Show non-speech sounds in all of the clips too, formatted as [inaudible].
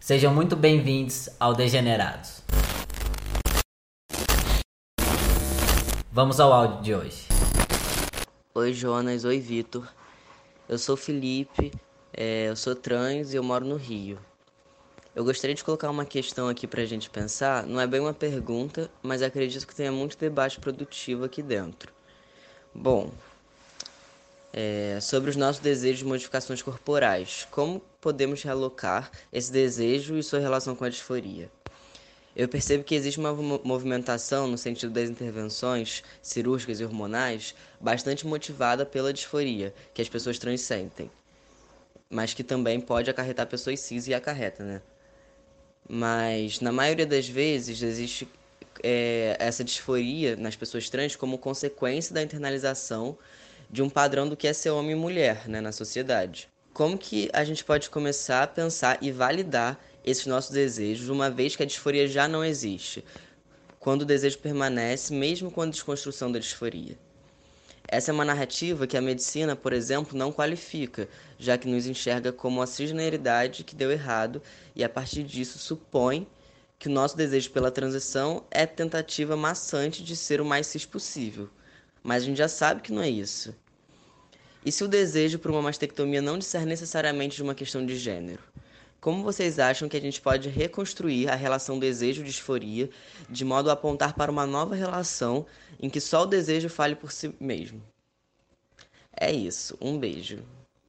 Sejam muito bem-vindos ao Degenerados. Vamos ao áudio de hoje. Oi Jonas, oi Vitor. Eu sou Felipe, é, eu sou trans e eu moro no Rio. Eu gostaria de colocar uma questão aqui pra gente pensar. Não é bem uma pergunta, mas acredito que tenha muito debate produtivo aqui dentro. Bom, é, sobre os nossos desejos de modificações corporais. Como podemos realocar esse desejo e sua relação com a disforia? Eu percebo que existe uma movimentação no sentido das intervenções cirúrgicas e hormonais bastante motivada pela disforia que as pessoas trans sentem, mas que também pode acarretar pessoas cis e acarreta, né? Mas na maioria das vezes existe é, essa disforia nas pessoas trans como consequência da internalização de um padrão do que é ser homem e mulher né, na sociedade. Como que a gente pode começar a pensar e validar esses nossos desejos, uma vez que a disforia já não existe, quando o desejo permanece, mesmo com a desconstrução da disforia? Essa é uma narrativa que a medicina, por exemplo, não qualifica, já que nos enxerga como a cisgeneridade que deu errado e a partir disso supõe que o nosso desejo pela transição é tentativa maçante de ser o mais cis possível. Mas a gente já sabe que não é isso. E se o desejo por uma mastectomia não disser necessariamente de uma questão de gênero? Como vocês acham que a gente pode reconstruir a relação desejo-disforia de modo a apontar para uma nova relação em que só o desejo fale por si mesmo? É isso, um beijo.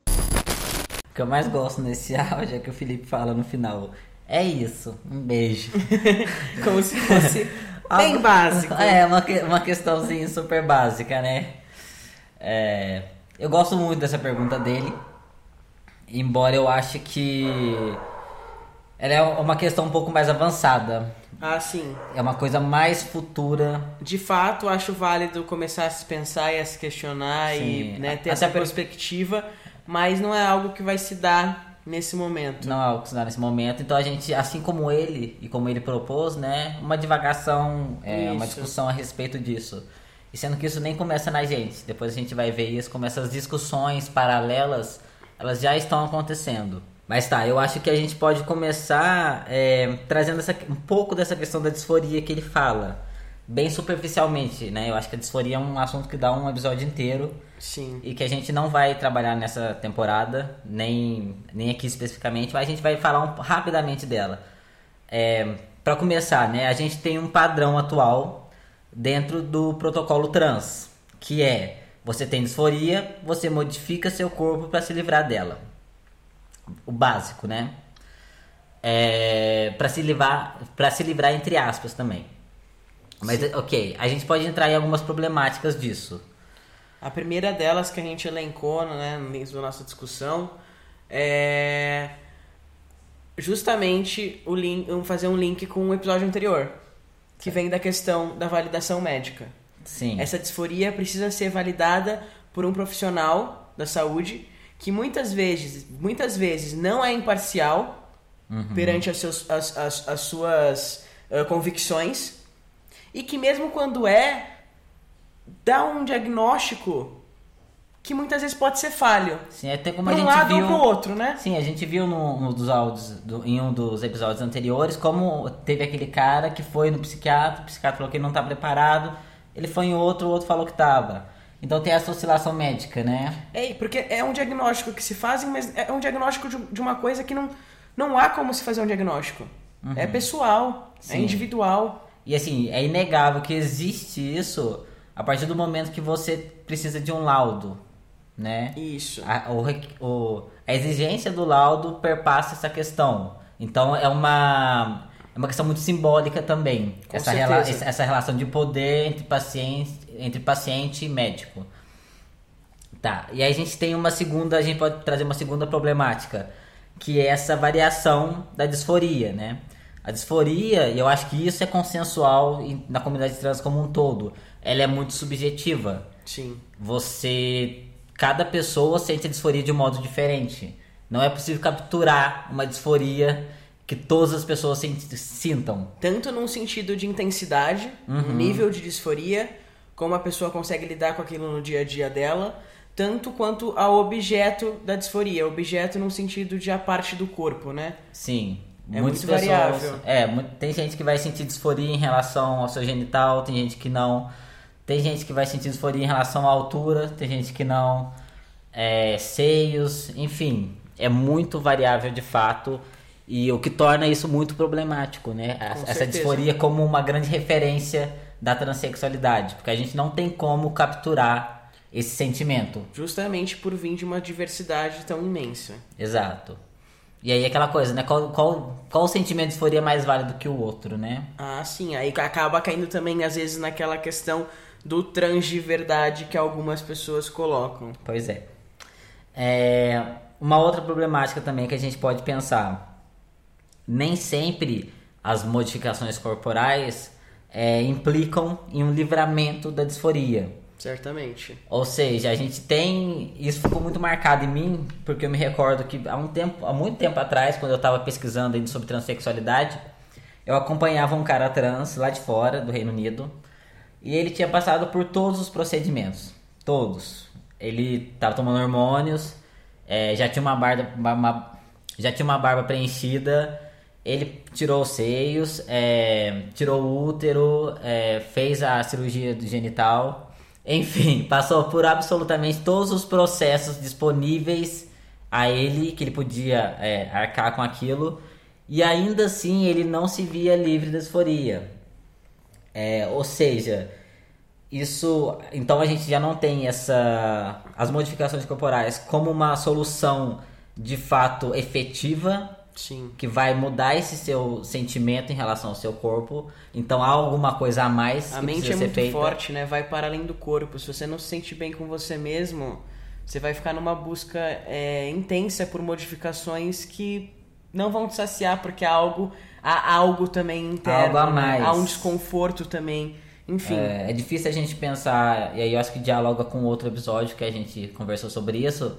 O que eu mais gosto nesse [laughs] áudio é que o Felipe fala no final. É isso, um beijo. [laughs] Como se fosse [laughs] bem básico. É, uma, uma questãozinha super básica, né? É, eu gosto muito dessa pergunta dele. Embora eu ache que ela é uma questão um pouco mais avançada. Ah, sim. É uma coisa mais futura. De fato, acho válido começar a se pensar e a se questionar sim. e né, ter Até essa perspectiva, mas não é algo que vai se dar nesse momento. Não é algo que se dá nesse momento. Então a gente, assim como ele e como ele propôs, né, uma divagação, é, uma discussão a respeito disso. E sendo que isso nem começa na gente. Depois a gente vai ver isso, como essas discussões paralelas, elas já estão acontecendo. Mas tá, eu acho que a gente pode começar é, trazendo essa, um pouco dessa questão da disforia que ele fala. Bem superficialmente, né? Eu acho que a disforia é um assunto que dá um episódio inteiro. Sim. E que a gente não vai trabalhar nessa temporada, nem, nem aqui especificamente, mas a gente vai falar um, rapidamente dela. É, para começar, né, a gente tem um padrão atual dentro do protocolo trans, que é você tem disforia, você modifica seu corpo para se livrar dela. O básico, né? É, para se livrar, para se livrar entre aspas também. Mas Sim. ok, a gente pode entrar em algumas problemáticas disso. A primeira delas que a gente elencou né, no início da nossa discussão é justamente o link, fazer um link com o episódio anterior, que vem da questão da validação médica. Sim. Essa disforia precisa ser validada por um profissional da saúde que muitas vezes, muitas vezes não é imparcial uhum. perante as, seus, as, as, as suas uh, convicções e que mesmo quando é dá um diagnóstico que muitas vezes pode ser falho. Sim, até como a gente um lado viu, ou pro outro, né? Sim, a gente viu no, no dos áudios, do, em um dos episódios anteriores, como teve aquele cara que foi no psiquiatra, o psiquiatra falou que ele não tá preparado, ele foi em outro, o outro falou que tava. Então tem essa oscilação médica, né? É, porque é um diagnóstico que se fazem, mas é um diagnóstico de, de uma coisa que não, não há como se fazer um diagnóstico. Uhum. É pessoal, é Sim. é individual. E assim, é inegável que existe isso a partir do momento que você precisa de um laudo, né? Isso. A, o, o, a exigência do laudo perpassa essa questão. Então é uma, é uma questão muito simbólica também. Com essa, rela, essa relação de poder entre paciente, entre paciente e médico. Tá. E aí a gente tem uma segunda, a gente pode trazer uma segunda problemática, que é essa variação da disforia, né? A disforia, e eu acho que isso é consensual na comunidade trans como um todo ela é muito subjetiva. Sim. Você. Cada pessoa sente a disforia de um modo diferente. Não é possível capturar uma disforia que todas as pessoas sintam. Tanto num sentido de intensidade, uhum. nível de disforia, como a pessoa consegue lidar com aquilo no dia a dia dela, tanto quanto ao objeto da disforia. Objeto num sentido de a parte do corpo, né? Sim. É muito pessoas, variável. É, tem gente que vai sentir disforia em relação ao seu genital, tem gente que não. Tem gente que vai sentir disforia em relação à altura, tem gente que não. É, seios, enfim. É muito variável de fato. E o que torna isso muito problemático, né? Com Essa certeza. disforia como uma grande referência da transexualidade, porque a gente não tem como capturar esse sentimento. Justamente por vir de uma diversidade tão imensa. Exato. E aí aquela coisa, né? Qual, qual, qual sentimento de disforia é mais válido que o outro, né? Ah, sim. Aí acaba caindo também, às vezes, naquela questão do trans de verdade que algumas pessoas colocam. Pois é. é. Uma outra problemática também que a gente pode pensar nem sempre as modificações corporais é, implicam em um livramento da disforia. Certamente. Ou seja, a gente tem. Isso ficou muito marcado em mim, porque eu me recordo que há, um tempo, há muito tempo atrás, quando eu estava pesquisando sobre transexualidade, eu acompanhava um cara trans lá de fora, do Reino Unido, e ele tinha passado por todos os procedimentos. Todos. Ele estava tomando hormônios, é, já tinha uma barba, uma, já tinha uma barba preenchida ele tirou os seios, é, tirou o útero, é, fez a cirurgia do genital, enfim, [laughs] passou por absolutamente todos os processos disponíveis a ele, que ele podia é, arcar com aquilo, e ainda assim ele não se via livre da disforia. É, ou seja, isso. Então a gente já não tem essa. as modificações corporais como uma solução de fato efetiva Sim. que vai mudar esse seu sentimento em relação ao seu corpo. Então há alguma coisa a mais a mente é muito feita. forte, né? Vai para além do corpo. Se você não se sente bem com você mesmo, você vai ficar numa busca é, intensa por modificações que não vão te saciar porque há algo, há algo também interno, algo a mais. Né? há um desconforto também. Enfim. É, é difícil a gente pensar, e aí eu acho que dialoga com outro episódio que a gente conversou sobre isso,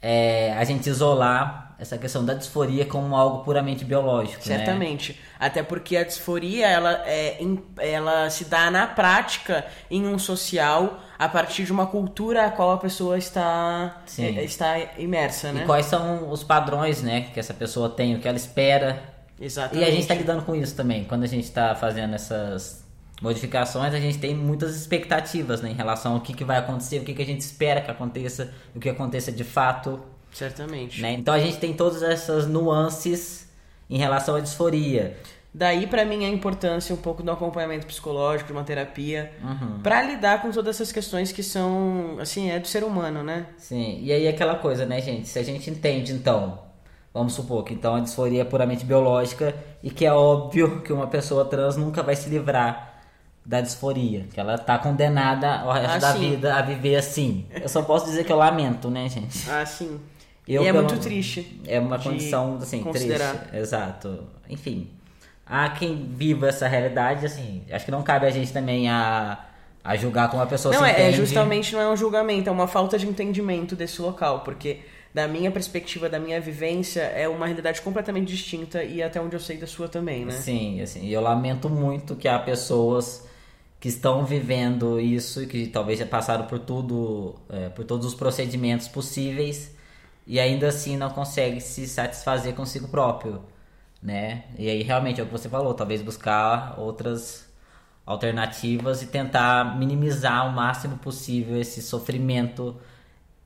é, a gente isolar essa questão da disforia como algo puramente biológico. Né? Certamente. Né? Até porque a disforia ela, é, ela se dá na prática em um social a partir de uma cultura a qual a pessoa está, é, está imersa. Né? E quais são os padrões né, que essa pessoa tem, o que ela espera. Exatamente. E a gente está lidando com isso também. Quando a gente está fazendo essas modificações, a gente tem muitas expectativas né, em relação ao que, que vai acontecer, o que, que a gente espera que aconteça, o que aconteça de fato. Certamente. Né? Então a gente tem todas essas nuances em relação à disforia. Daí para mim a importância um pouco do acompanhamento psicológico, de uma terapia, uhum. para lidar com todas essas questões que são, assim, é do ser humano, né? Sim. E aí aquela coisa, né, gente? Se a gente entende então, vamos supor que então a disforia é puramente biológica e que é óbvio que uma pessoa trans nunca vai se livrar da disforia, que ela tá condenada ao resto ah, da sim. vida a viver assim. Eu só posso dizer que eu lamento, né, gente? Ah, sim. Eu, e é muito triste. É uma condição, assim, considerar. triste. Exato. Enfim. Há quem viva essa realidade, assim. Acho que não cabe a gente também a, a julgar como a pessoa não, se é, entende. Não, é justamente não é um julgamento, é uma falta de entendimento desse local. Porque, da minha perspectiva, da minha vivência, é uma realidade completamente distinta e até onde eu sei da sua também, né? Sim, assim. E eu lamento muito que há pessoas que estão vivendo isso e que talvez já passaram por tudo, é, por todos os procedimentos possíveis e ainda assim não consegue se satisfazer consigo próprio, né? E aí realmente é o que você falou, talvez buscar outras alternativas e tentar minimizar ao máximo possível esse sofrimento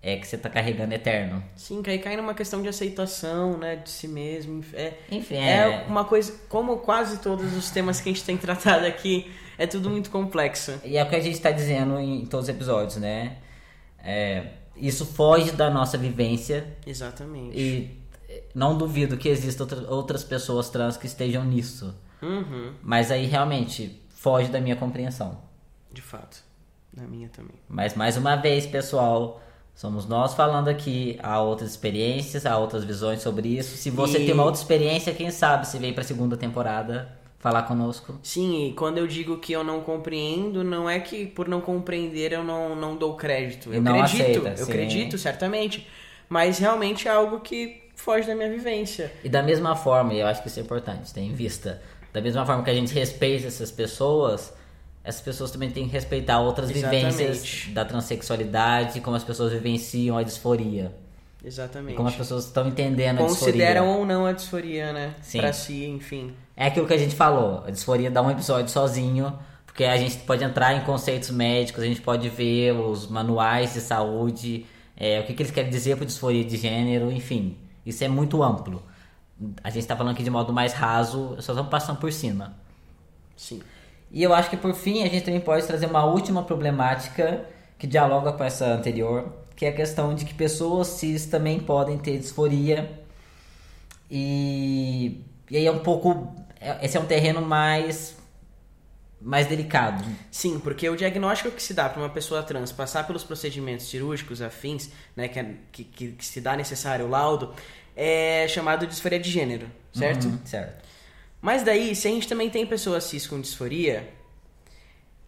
é que você está carregando eterno. Sim, que aí cai numa questão de aceitação, né, de si mesmo. É, Enfim, é... é uma coisa, como quase todos os temas que a gente tem tratado aqui, é tudo muito complexo. E é o que a gente está dizendo em todos os episódios, né? É, isso foge da nossa vivência. Exatamente. E não duvido que existam outras pessoas trans que estejam nisso. Uhum. Mas aí realmente foge da minha compreensão. De fato. Da minha também. Mas mais uma vez, pessoal, somos nós falando aqui. Há outras experiências, há outras visões sobre isso. Se você e... tem uma outra experiência, quem sabe se vem pra segunda temporada falar conosco. Sim, e quando eu digo que eu não compreendo, não é que por não compreender eu não, não dou crédito. Eu não acredito, aceita, eu sim. acredito, certamente. Mas realmente é algo que foge da minha vivência. E da mesma forma, e eu acho que isso é importante, ter em vista, da mesma forma que a gente respeita essas pessoas, essas pessoas também têm que respeitar outras Exatamente. vivências da transexualidade, como as pessoas vivenciam a disforia. Exatamente. E como as pessoas estão entendendo a Consideram disforia. ou não a disforia, né? Sim. Pra si, enfim. É aquilo que a gente falou, a disforia dá um episódio sozinho, porque a gente pode entrar em conceitos médicos, a gente pode ver os manuais de saúde, é, o que, que eles querem dizer por disforia de gênero, enfim. Isso é muito amplo. A gente está falando aqui de modo mais raso, só estamos passando por cima. Sim. E eu acho que por fim a gente também pode trazer uma última problemática que dialoga com essa anterior, que é a questão de que pessoas cis também podem ter disforia. E, e aí é um pouco. é- Esse é um terreno mais. mais delicado. Sim, porque o diagnóstico que se dá para uma pessoa trans passar pelos procedimentos cirúrgicos afins, né, que, é- que, que, que se dá necessário o laudo, é chamado de disforia de gênero, certo? Uhum, certo. Mas daí, se a gente também tem pessoas cis com disforia,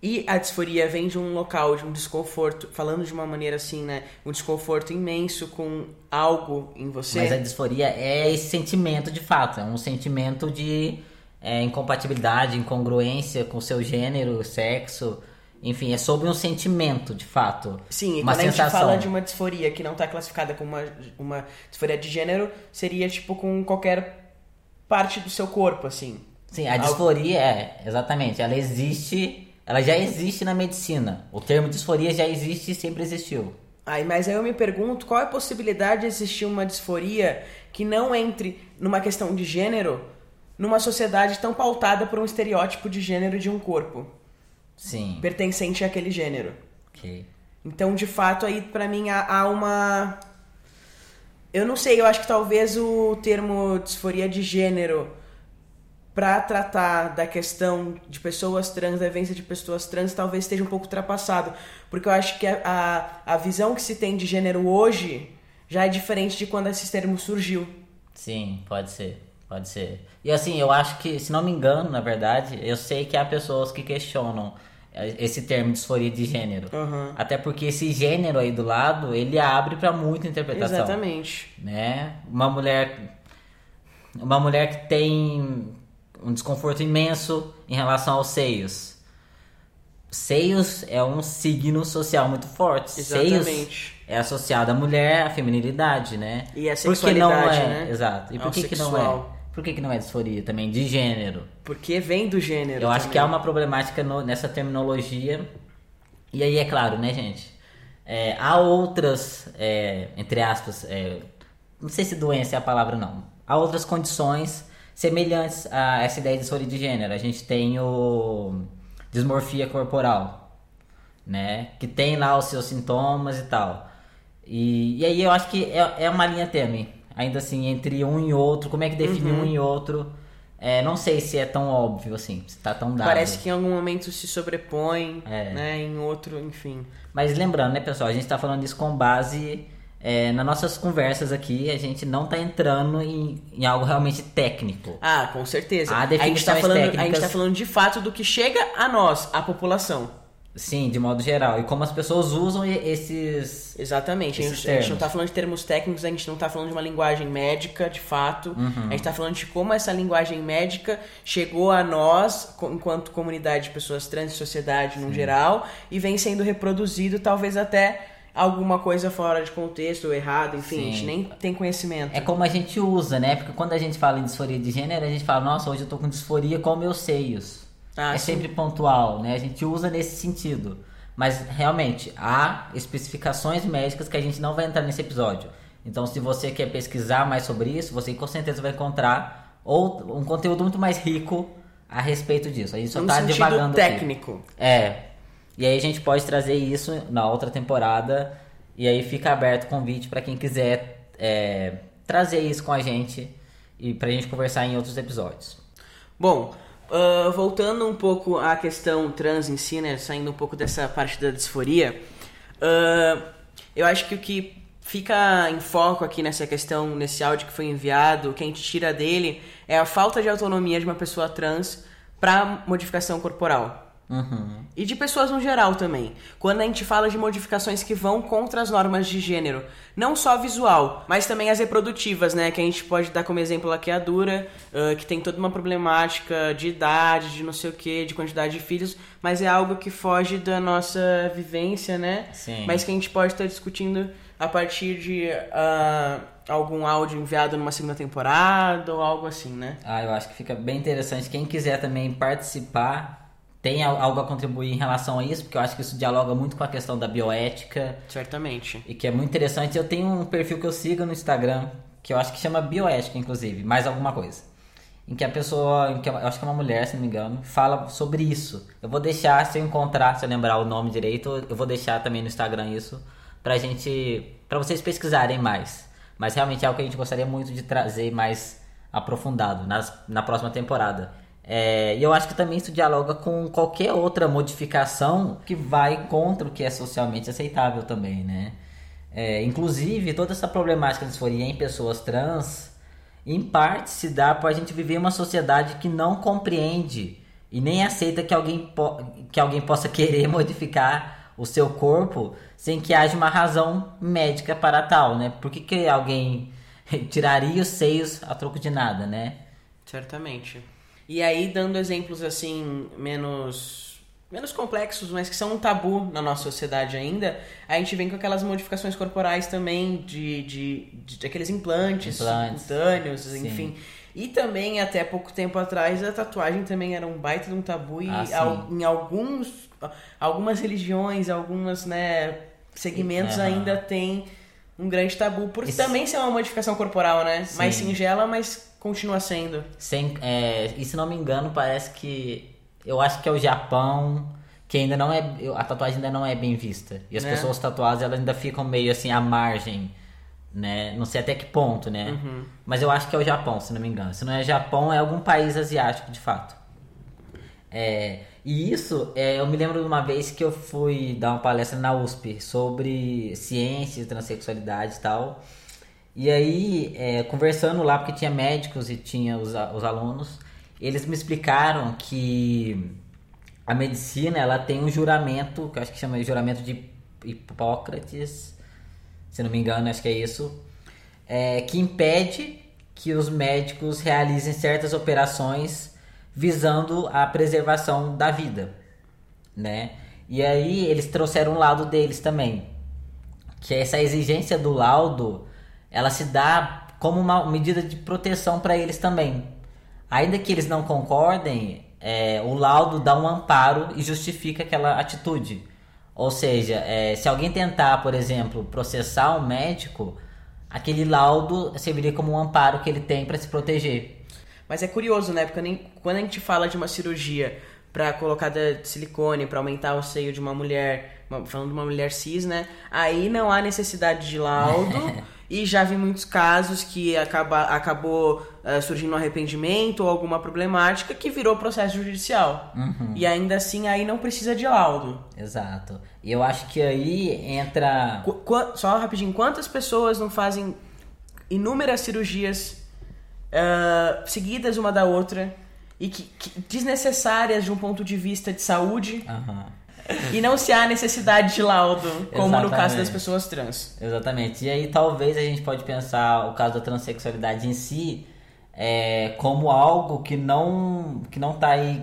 e a disforia vem de um local, de um desconforto, falando de uma maneira assim, né? Um desconforto imenso com algo em você. Mas a disforia é esse sentimento de fato, é um sentimento de é, incompatibilidade, incongruência com seu gênero, sexo. Enfim, é sobre um sentimento de fato. Sim, e uma quando a gente sensação. fala de uma disforia que não está classificada como uma, uma disforia de gênero, seria tipo com qualquer parte do seu corpo, assim. Sim, a Algo- disforia é, exatamente, ela existe, ela já existe na medicina. O termo disforia já existe e sempre existiu. Aí, mas aí eu me pergunto qual é a possibilidade de existir uma disforia que não entre numa questão de gênero numa sociedade tão pautada por um estereótipo de gênero de um corpo Sim. pertencente àquele gênero. Ok. Então, de fato, aí pra mim há uma. Eu não sei, eu acho que talvez o termo disforia de gênero pra tratar da questão de pessoas trans, da vivência de pessoas trans, talvez esteja um pouco ultrapassado. Porque eu acho que a, a, a visão que se tem de gênero hoje já é diferente de quando esse termo surgiu. Sim, pode ser. Pode ser. E assim, eu acho que, se não me engano, na verdade, eu sei que há pessoas que questionam eh, esse termo disforia de gênero. Uhum. Até porque esse gênero aí do lado, ele abre pra muita interpretação. Exatamente. né? Uma mulher uma mulher que tem um desconforto imenso em relação aos seios. Seios é um signo social muito forte. Seios Exatamente. é associado à mulher, à feminilidade, né? E à Por que não sexualidade, é? né? Exato. E por Ao que, que não é? Por que, que não é disforia também de gênero? Porque vem do gênero. Eu acho também. que há uma problemática no- nessa terminologia. E aí, é claro, né, gente? É, há outras, é, entre aspas, é, não sei se doença é a palavra, não. Há outras condições semelhantes a essa ideia de disforia de gênero. A gente tem o dismorfia corporal, né? Que tem lá os seus sintomas e tal. E, e aí eu acho que é, é uma linha tênue, ainda assim, entre um e outro. Como é que define Uhum. um e outro? É, não sei se é tão óbvio assim, se tá tão dado. Parece que em algum momento se sobrepõe, É. né? Em outro, enfim. Mas lembrando, né, pessoal, a gente tá falando isso com base é, nas nossas conversas aqui, a gente não tá entrando em, em algo realmente técnico. Ah, com certeza. Há a, gente tá definições falando, a gente técnicas. tá falando de fato do que chega a nós, a população. Sim, de modo geral. E como as pessoas usam esses. Exatamente. A Esses gente, a gente não tá falando de termos técnicos, a gente não tá falando de uma linguagem médica, de fato. Uhum. A gente tá falando de como essa linguagem médica chegou a nós, enquanto comunidade de pessoas trans e sociedade no geral, e vem sendo reproduzido, talvez até alguma coisa fora de contexto, errado, enfim, a gente Sim. nem tem conhecimento. É como a gente usa, né? Porque quando a gente fala em disforia de gênero, a gente fala, nossa, hoje eu tô com disforia com meus seios. Ah, é sim. sempre pontual, né? A gente usa nesse sentido. Mas realmente há especificações médicas que a gente não vai entrar nesse episódio. Então, se você quer pesquisar mais sobre isso, você com certeza vai encontrar ou um conteúdo muito mais rico a respeito disso. A gente só tá divagando aqui. técnico. É. E aí a gente pode trazer isso na outra temporada. E aí fica aberto o convite para quem quiser é, trazer isso com a gente e pra gente conversar em outros episódios. Bom, ah, voltando um pouco à questão trans em si, né? Saindo um pouco dessa parte da disforia, ah, eu acho que o que fica em foco aqui nessa questão, nesse áudio que foi enviado, o que a gente tira dele é a falta de autonomia de uma pessoa trans para modificação corporal. Uhum. E de pessoas no geral também. Quando a gente fala de modificações que vão contra as normas de gênero, não só visual, mas também as reprodutivas, né? Que a gente pode dar como exemplo aqui a Dura, uh, que tem toda uma problemática de idade, de não sei o que, de quantidade de filhos, mas é algo que foge da nossa vivência, né? Sim. Mas que a gente pode estar discutindo a partir de uh, algum áudio enviado numa segunda temporada ou algo assim, né? Ah, eu acho que fica bem interessante. Quem quiser também participar, tem algo a contribuir em relação a isso, porque eu acho que isso dialoga muito com a questão da bioética. Certamente. E que é muito interessante. Eu tenho um perfil que eu sigo no Instagram, que eu acho que chama bioética, inclusive, mais alguma coisa. Em que a pessoa, em que eu acho que é uma mulher, se não me engano, fala sobre isso. Eu vou deixar, se eu encontrar, se eu lembrar o nome direito, eu vou deixar também no Instagram isso pra gente, pra vocês pesquisarem mais. Mas realmente é algo que a gente gostaria muito de trazer mais aprofundado nas, na próxima temporada. É, e eu acho que também isso dialoga com qualquer outra modificação que vai contra o que é socialmente aceitável também, né? É, inclusive, toda essa problemática de disforia em pessoas trans, em parte se dá por a gente viver uma sociedade que não compreende e nem aceita que alguém, que alguém possa [laughs] querer modificar o seu corpo sem que haja uma razão médica para tal, né? Por que, que alguém [laughs] tiraria os seios a troco de nada, né? Certamente. E aí, dando exemplos assim, menos menos complexos, mas que são um tabu na nossa sociedade ainda, a gente vem com aquelas modificações corporais também, de, de, de aqueles implantes, Implantes. cutâneos, enfim. E também, até pouco tempo atrás, a tatuagem também era um baita de um tabu e Ah, al- em alguns, algumas religiões, algumas, né, segmentos Aham. ainda tem um grande tabu, por Esse- também ser uma modificação corporal, né? Mais Sim. singela, mas continua sendo. Sem, é, e se não me engano, parece que. Eu acho que é o Japão que ainda não é. A tatuagem ainda não é bem vista. E as Né? pessoas tatuadas elas ainda ficam meio assim à margem. Né? Não sei até que ponto, né? Uhum. Mas eu acho que é o Japão, se não me engano. Se não é Japão, é algum país asiático de fato. É, e isso, é, eu me lembro de uma vez que eu fui dar uma palestra na USP sobre ciência, transexualidade e tal. E aí, é, conversando lá, porque tinha médicos e tinha os, os alunos, eles me explicaram que a medicina ela tem um juramento, que eu acho que chama de juramento de Hipócrates, se não me engano, acho que é isso, é, que impede que os médicos realizem certas operações visando a preservação da vida, né? E aí eles trouxeram um lado deles também, que essa exigência do laudo, ela se dá como uma medida de proteção para eles também. Ainda que eles não concordem, é, o laudo dá um amparo e justifica aquela atitude. Ou seja, é, se alguém tentar, por exemplo, processar um médico, aquele laudo serviria como um amparo que ele tem para se proteger. Mas é curioso, né? Porque nem- quando a gente fala de uma cirurgia pra colocar de silicone, pra aumentar o seio de uma mulher, falando de uma mulher cis, né? Aí não há necessidade de laudo. [laughs] e já vi muitos casos que acaba, acabou eh, surgindo um arrependimento ou alguma problemática que virou processo judicial. E ainda assim aí não precisa de laudo. Exato. E eu acho que aí entra. Qu- só rapidinho, quantas pessoas não fazem inúmeras cirurgias ah, seguidas uma da outra e que, que- desnecessárias de um ponto de vista de saúde Aham. e não se há necessidade de laudo, como no caso Exatamente. das pessoas trans. Exatamente. E aí talvez a gente pode pensar o caso da transexualidade em si é, como algo que não que não tá aí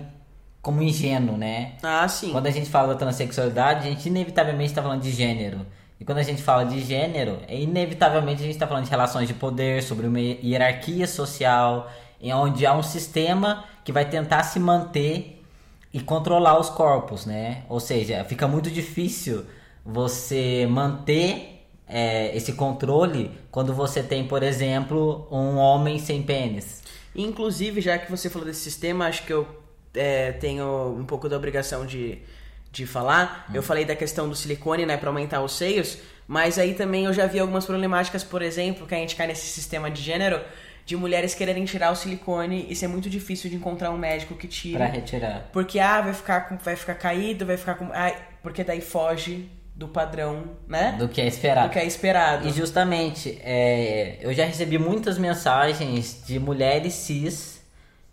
como ingênuo, né? Ah, sim. Quando a gente fala da transexualidade, a gente inevitavelmente está falando de gênero. E quando a gente fala de gênero, é inevitavelmente a gente está falando de relações de poder, sobre uma hierarquia social, em onde há um sistema que vai tentar se manter e controlar os corpos, né? Ou seja, fica muito difícil você manter é, esse controle quando você tem, por exemplo, um homem sem pênis. Inclusive, já que você falou desse sistema, acho que eu é, tenho um pouco da obrigação de, de falar. Eu falei da questão do silicone, né, para aumentar os seios, mas aí também eu já vi algumas problemáticas, por exemplo, que a gente cai nesse sistema de gênero, de mulheres quererem tirar o silicone e ser muito difícil de encontrar um médico que tire. Pra retirar. Porque, ah, vai ficar, com, vai ficar caído, vai ficar com. Ai, porque daí foge do padrão, né? Do que é esperado. Do que é esperado. E justamente, é, eu já recebi muitas mensagens de mulheres cis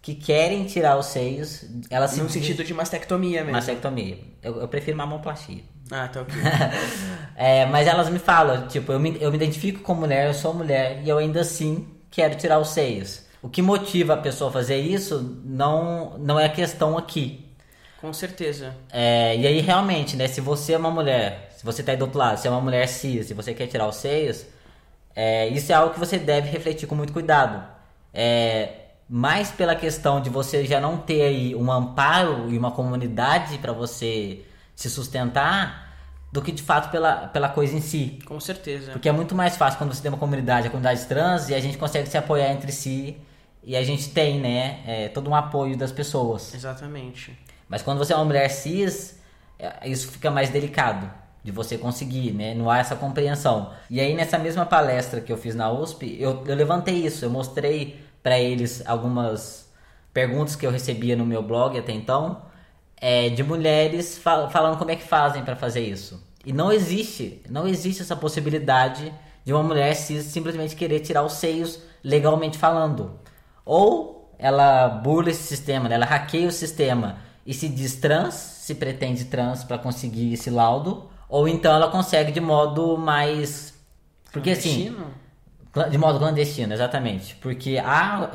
que querem tirar os seios, elas No se sentido de mastectomia mesmo. mastectomia. Eu, eu prefiro mamoplastia. Ah, tá ok. [laughs] É, mas elas me falam, tipo, eu me, eu me identifico como mulher, eu sou mulher e eu ainda assim quero tirar os seios. O que motiva a pessoa a fazer isso não, não é a questão aqui. Com certeza. É, e aí, realmente, né? Se você é uma mulher, se você tá aí do outro lado, se é uma mulher cis, se você quer tirar os seios, é, isso é algo que você deve refletir com muito cuidado. É, mais pela questão de você já não ter aí um amparo e uma comunidade para você se sustentar, do que de fato pela, pela coisa em si. Com certeza. Porque é muito mais fácil quando você tem uma comunidade, a comunidade trans, e a gente consegue se apoiar entre si. E a gente tem, né, é, todo um apoio das pessoas. Exatamente. Mas quando você é uma mulher cis, é, isso fica mais delicado de você conseguir, né? Não há essa compreensão. E aí nessa mesma palestra que eu fiz na USP, eu, eu levantei isso, eu mostrei para eles algumas perguntas que eu recebia no meu blog até então, é, de mulheres fal- falando como é que fazem para fazer isso. E não existe, não existe essa possibilidade de uma mulher cis simplesmente querer tirar os seios legalmente falando. Ou ela burla esse sistema, né? ela hackeia o sistema e se diz trans, se pretende trans para conseguir esse laudo, ou então ela consegue de modo mais. Porque assim. De modo clandestino, exatamente. Porque há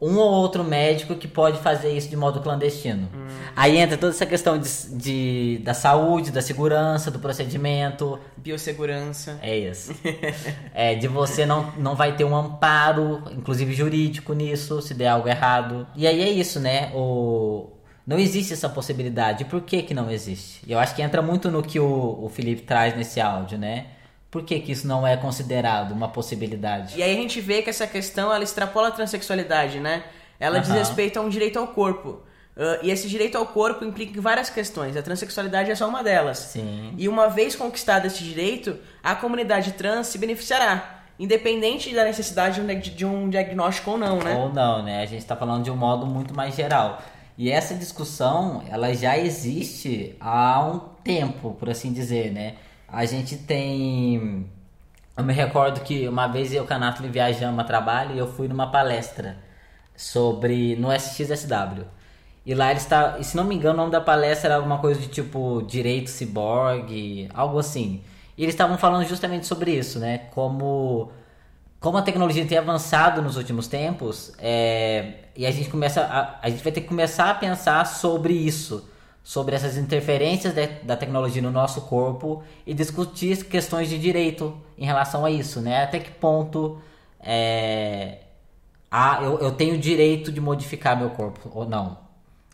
um ou outro médico que pode fazer isso de modo clandestino. Aí entra toda essa questão de, de- da saúde, da segurança, do procedimento. Biossegurança. É isso. [laughs] É, de você não, não vai ter um amparo, inclusive jurídico nisso, se der algo errado. E aí é isso, né? O... Não existe essa possibilidade. Por que que não existe? Eu acho que entra muito no que o, o Felipe traz nesse áudio, né? Por que que isso não é considerado uma possibilidade? E aí a gente vê que essa questão ela extrapola a transexualidade, né? Ela diz Aham. respeito a um direito ao corpo. Ah, e esse direito ao corpo implica várias questões. A transexualidade é só uma delas. Sim. E uma vez conquistado esse direito, a comunidade trans se beneficiará, independente da necessidade um de um diagnóstico ou não, né? Ou não, né? A gente está falando de um modo muito mais geral. E essa discussão, ela já existe há um tempo, por assim dizer, né? A gente tem... Eu me recordo que uma vez eu Canato viajamos a trabalho e eu fui numa palestra sobre... no SXSW. E lá eles está, e se não me engano, o nome da palestra era alguma coisa de tipo direito ciborgue, algo assim. E eles estavam falando justamente sobre isso, né? Como como a tecnologia tem avançado nos últimos tempos, é, e a gente começa a, a gente vai ter que começar a pensar sobre isso, sobre essas interferências de- da tecnologia no nosso corpo e discutir questões de direito em relação a isso, né? Até que ponto é, ah, eu, eu tenho direito de modificar meu corpo ou não.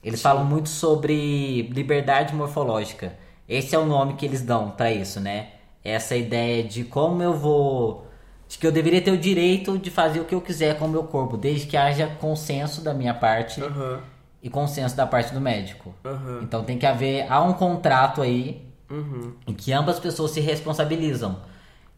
Eles falam muito sobre liberdade morfológica. Esse é o nome que eles dão pra isso, né? Essa ideia de como eu vou. De que eu deveria ter o direito de fazer o que eu quiser com o meu corpo, desde que haja consenso da minha parte Aham, e consenso da parte do médico. aham, Então tem que haver. Há um contrato aí uhum. em que ambas pessoas se responsabilizam.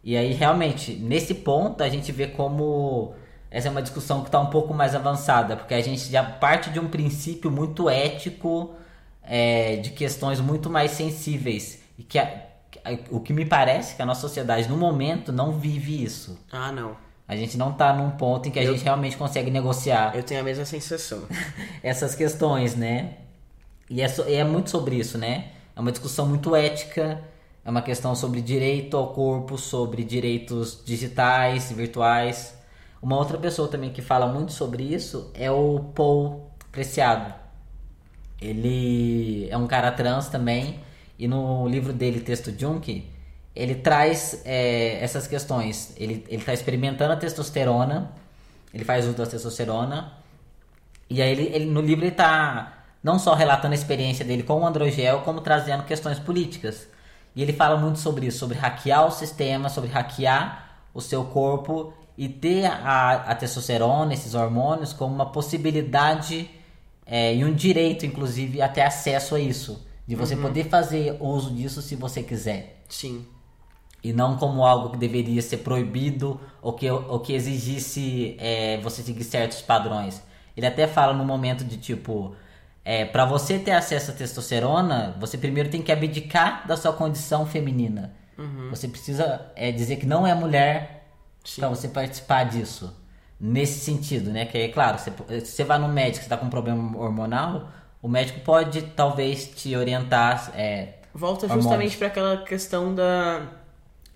E aí, realmente, nesse ponto, a gente vê como essa é uma discussão que está um pouco mais avançada, porque a gente já parte de um princípio muito ético, é, de questões muito mais sensíveis. E que a- o que me parece que a nossa sociedade, no momento, não vive isso. Ah, não. A gente não está num ponto em que a Eu- gente realmente consegue negociar Eu tenho a mesma sensação. [laughs] essas questões, né? E é, so- é muito sobre isso, né? É uma discussão muito ética, é uma questão sobre direito ao corpo, sobre direitos digitais, virtuais. Uma outra pessoa também que fala muito sobre isso é o Paul Preciado. Ele é um cara trans também, e no livro dele, Texto Junk, ele traz é, essas questões. Ele está experimentando a testosterona, ele faz uso da testosterona, e aí ele, ele- no livro ele tá não só relatando a experiência dele com o androgel, como trazendo questões políticas. E ele fala muito sobre isso, sobre hackear o sistema, sobre hackear o seu corpo e ter a, a testosterona, esses hormônios, como uma possibilidade é, e um direito, inclusive, até acesso a isso. De você poder fazer uso disso se você quiser Sim. E não como algo que deveria ser proibido ou que, ou que exigisse é, você seguir certos padrões. Ele até fala no momento de tipo, é, para você ter acesso à testosterona, você primeiro tem que abdicar da sua condição feminina. Você precisa é, dizer que não é mulher para você participar disso. nesse sentido, né? Que é claro, você, você vai no médico, você tá com um problema hormonal, o médico pode talvez te orientar. É, Volta justamente para aquela questão da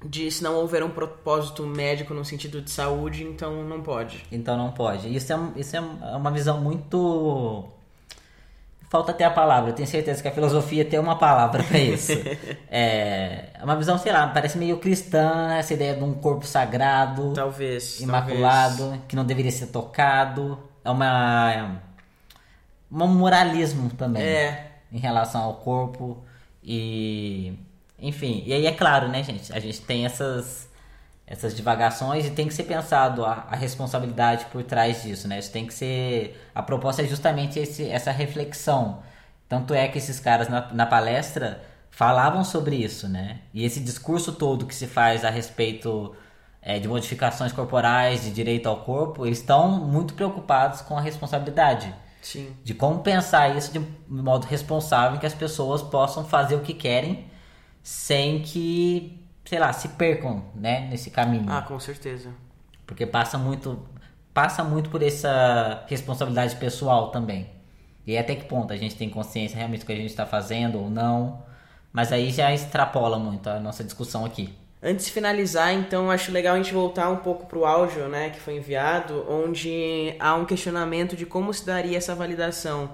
de se não houver um propósito médico no sentido de saúde, então não pode. Então não pode. Isso é, isso é uma visão muito. Falta até a palavra, eu tenho certeza que a filosofia tem uma palavra para isso. [laughs] é uma visão, sei lá, parece meio cristã, essa ideia de um corpo sagrado, Talvez. imaculado, talvez. que não deveria ser tocado. É uma. um moralismo também É. em relação ao corpo. E. Enfim, e aí é claro, né, gente? A gente tem essas, essas divagações e tem que ser pensado a, a responsabilidade por trás disso, né? Isso tem que ser. A proposta é justamente esse, essa reflexão. Tanto é que esses caras na, na palestra falavam sobre isso, né? E esse discurso todo que se faz a respeito é, de modificações corporais, de direito ao corpo, eles estão muito preocupados com a responsabilidade Sim. de como pensar isso de modo responsável, que as pessoas possam fazer o que querem sem que, sei lá, se percam, né, nesse caminho. Ah, com certeza. Porque passa muito passa muito por essa responsabilidade pessoal também. E até que ponto a gente tem consciência realmente do que a gente está fazendo ou não. Mas aí já extrapola muito a nossa discussão aqui. Antes de finalizar, então, acho legal a gente voltar um pouco pro áudio, né, que foi enviado, onde há um questionamento de como se daria essa validação.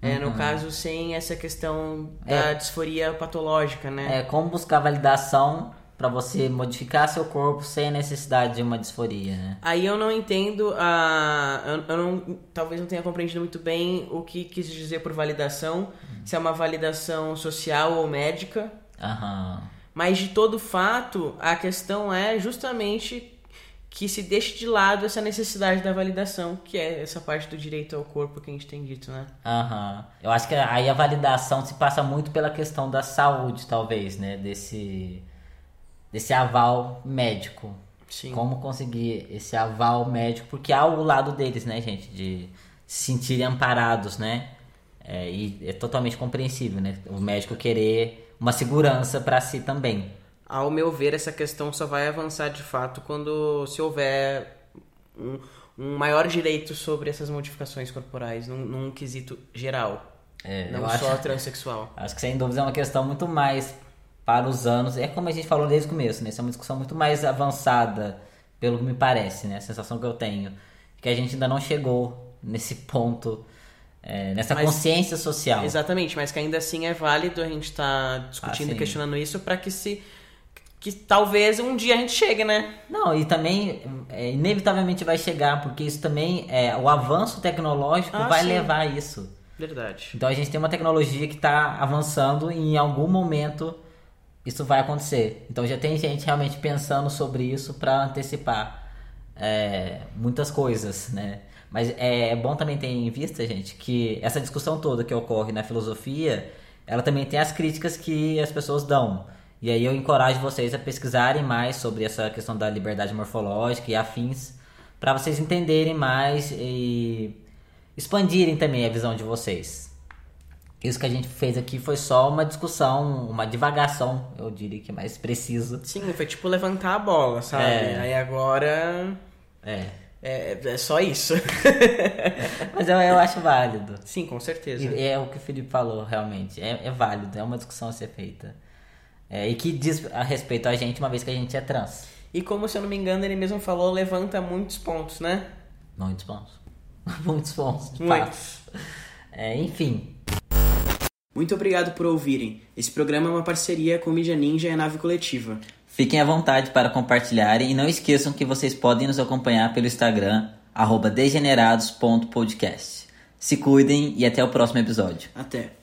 É, no caso, sem essa questão da Uhum. É. disforia patológica, né? É como buscar validação para você modificar seu corpo sem a necessidade de uma disforia, né? Aí eu não entendo a. Eu, eu não, talvez não tenha compreendido muito bem o que quis dizer por validação, se é uma validação social ou médica. Aham. Mas de todo fato, a questão é justamente que se deixe de lado essa necessidade da validação, que é essa parte do direito ao corpo que a gente tem dito, né? Aham. Eu acho que aí a validação se passa muito pela questão da saúde, talvez, né? Desse, desse aval médico. Sim. Como conseguir esse aval médico, porque há o lado deles, né, gente? De se sentirem amparados, né? É, e é totalmente compreensível, né? O médico querer uma segurança para si também. Ao meu ver, essa questão só vai avançar de fato quando se houver um, um maior direito sobre essas modificações corporais, num, num quesito geral. É, não só acho- transexual. [laughs] Acho que sem dúvida é uma questão muito mais para os anos. É como a gente falou desde o começo, né? Isso é uma discussão muito mais avançada, pelo que me parece, né? A sensação que eu tenho. Que a gente ainda não chegou nesse ponto, é, nessa Mas- consciência social. Exatamente, mas que ainda assim é válido a gente estar discutindo Ah, e questionando isso para que se que talvez um dia a gente chegue, né? Não, e também é, inevitavelmente vai chegar, porque isso também é o avanço tecnológico Ah, vai sim. levar a isso. Verdade. Então a gente tem uma tecnologia que está avançando e em algum momento isso vai acontecer. Então já tem gente realmente pensando sobre isso para antecipar é, muitas coisas, né? Mas é bom também ter em vista, gente, que essa discussão toda que ocorre na filosofia, ela também tem as críticas que as pessoas dão. E aí eu encorajo vocês a pesquisarem mais sobre essa questão da liberdade morfológica e afins, para vocês entenderem mais e expandirem também a visão de vocês. Isso que a gente fez aqui foi só uma discussão, uma divagação, eu diria que mais preciso. Sim, foi tipo levantar a bola, sabe? É. Aí agora É. é, é só isso. [laughs] Mas eu, eu acho válido. Sim, com certeza. E é o que o Felipe falou, realmente. É, é válido, é uma discussão a ser feita. É, e que diz a respeito a gente, uma vez que a gente é trans. E como, se eu não me engano, ele mesmo falou, levanta muitos pontos, né? Muitos pontos. [laughs] Muitos pontos, de Muitos. É, enfim, Muito obrigado por ouvirem. Esse programa é uma parceria com Mídia Ninja e a Nave Coletiva. Fiquem à vontade para compartilharem e não esqueçam que vocês podem nos acompanhar pelo Instagram, arroba degenerados.podcast. Se cuidem e até o próximo episódio. Até.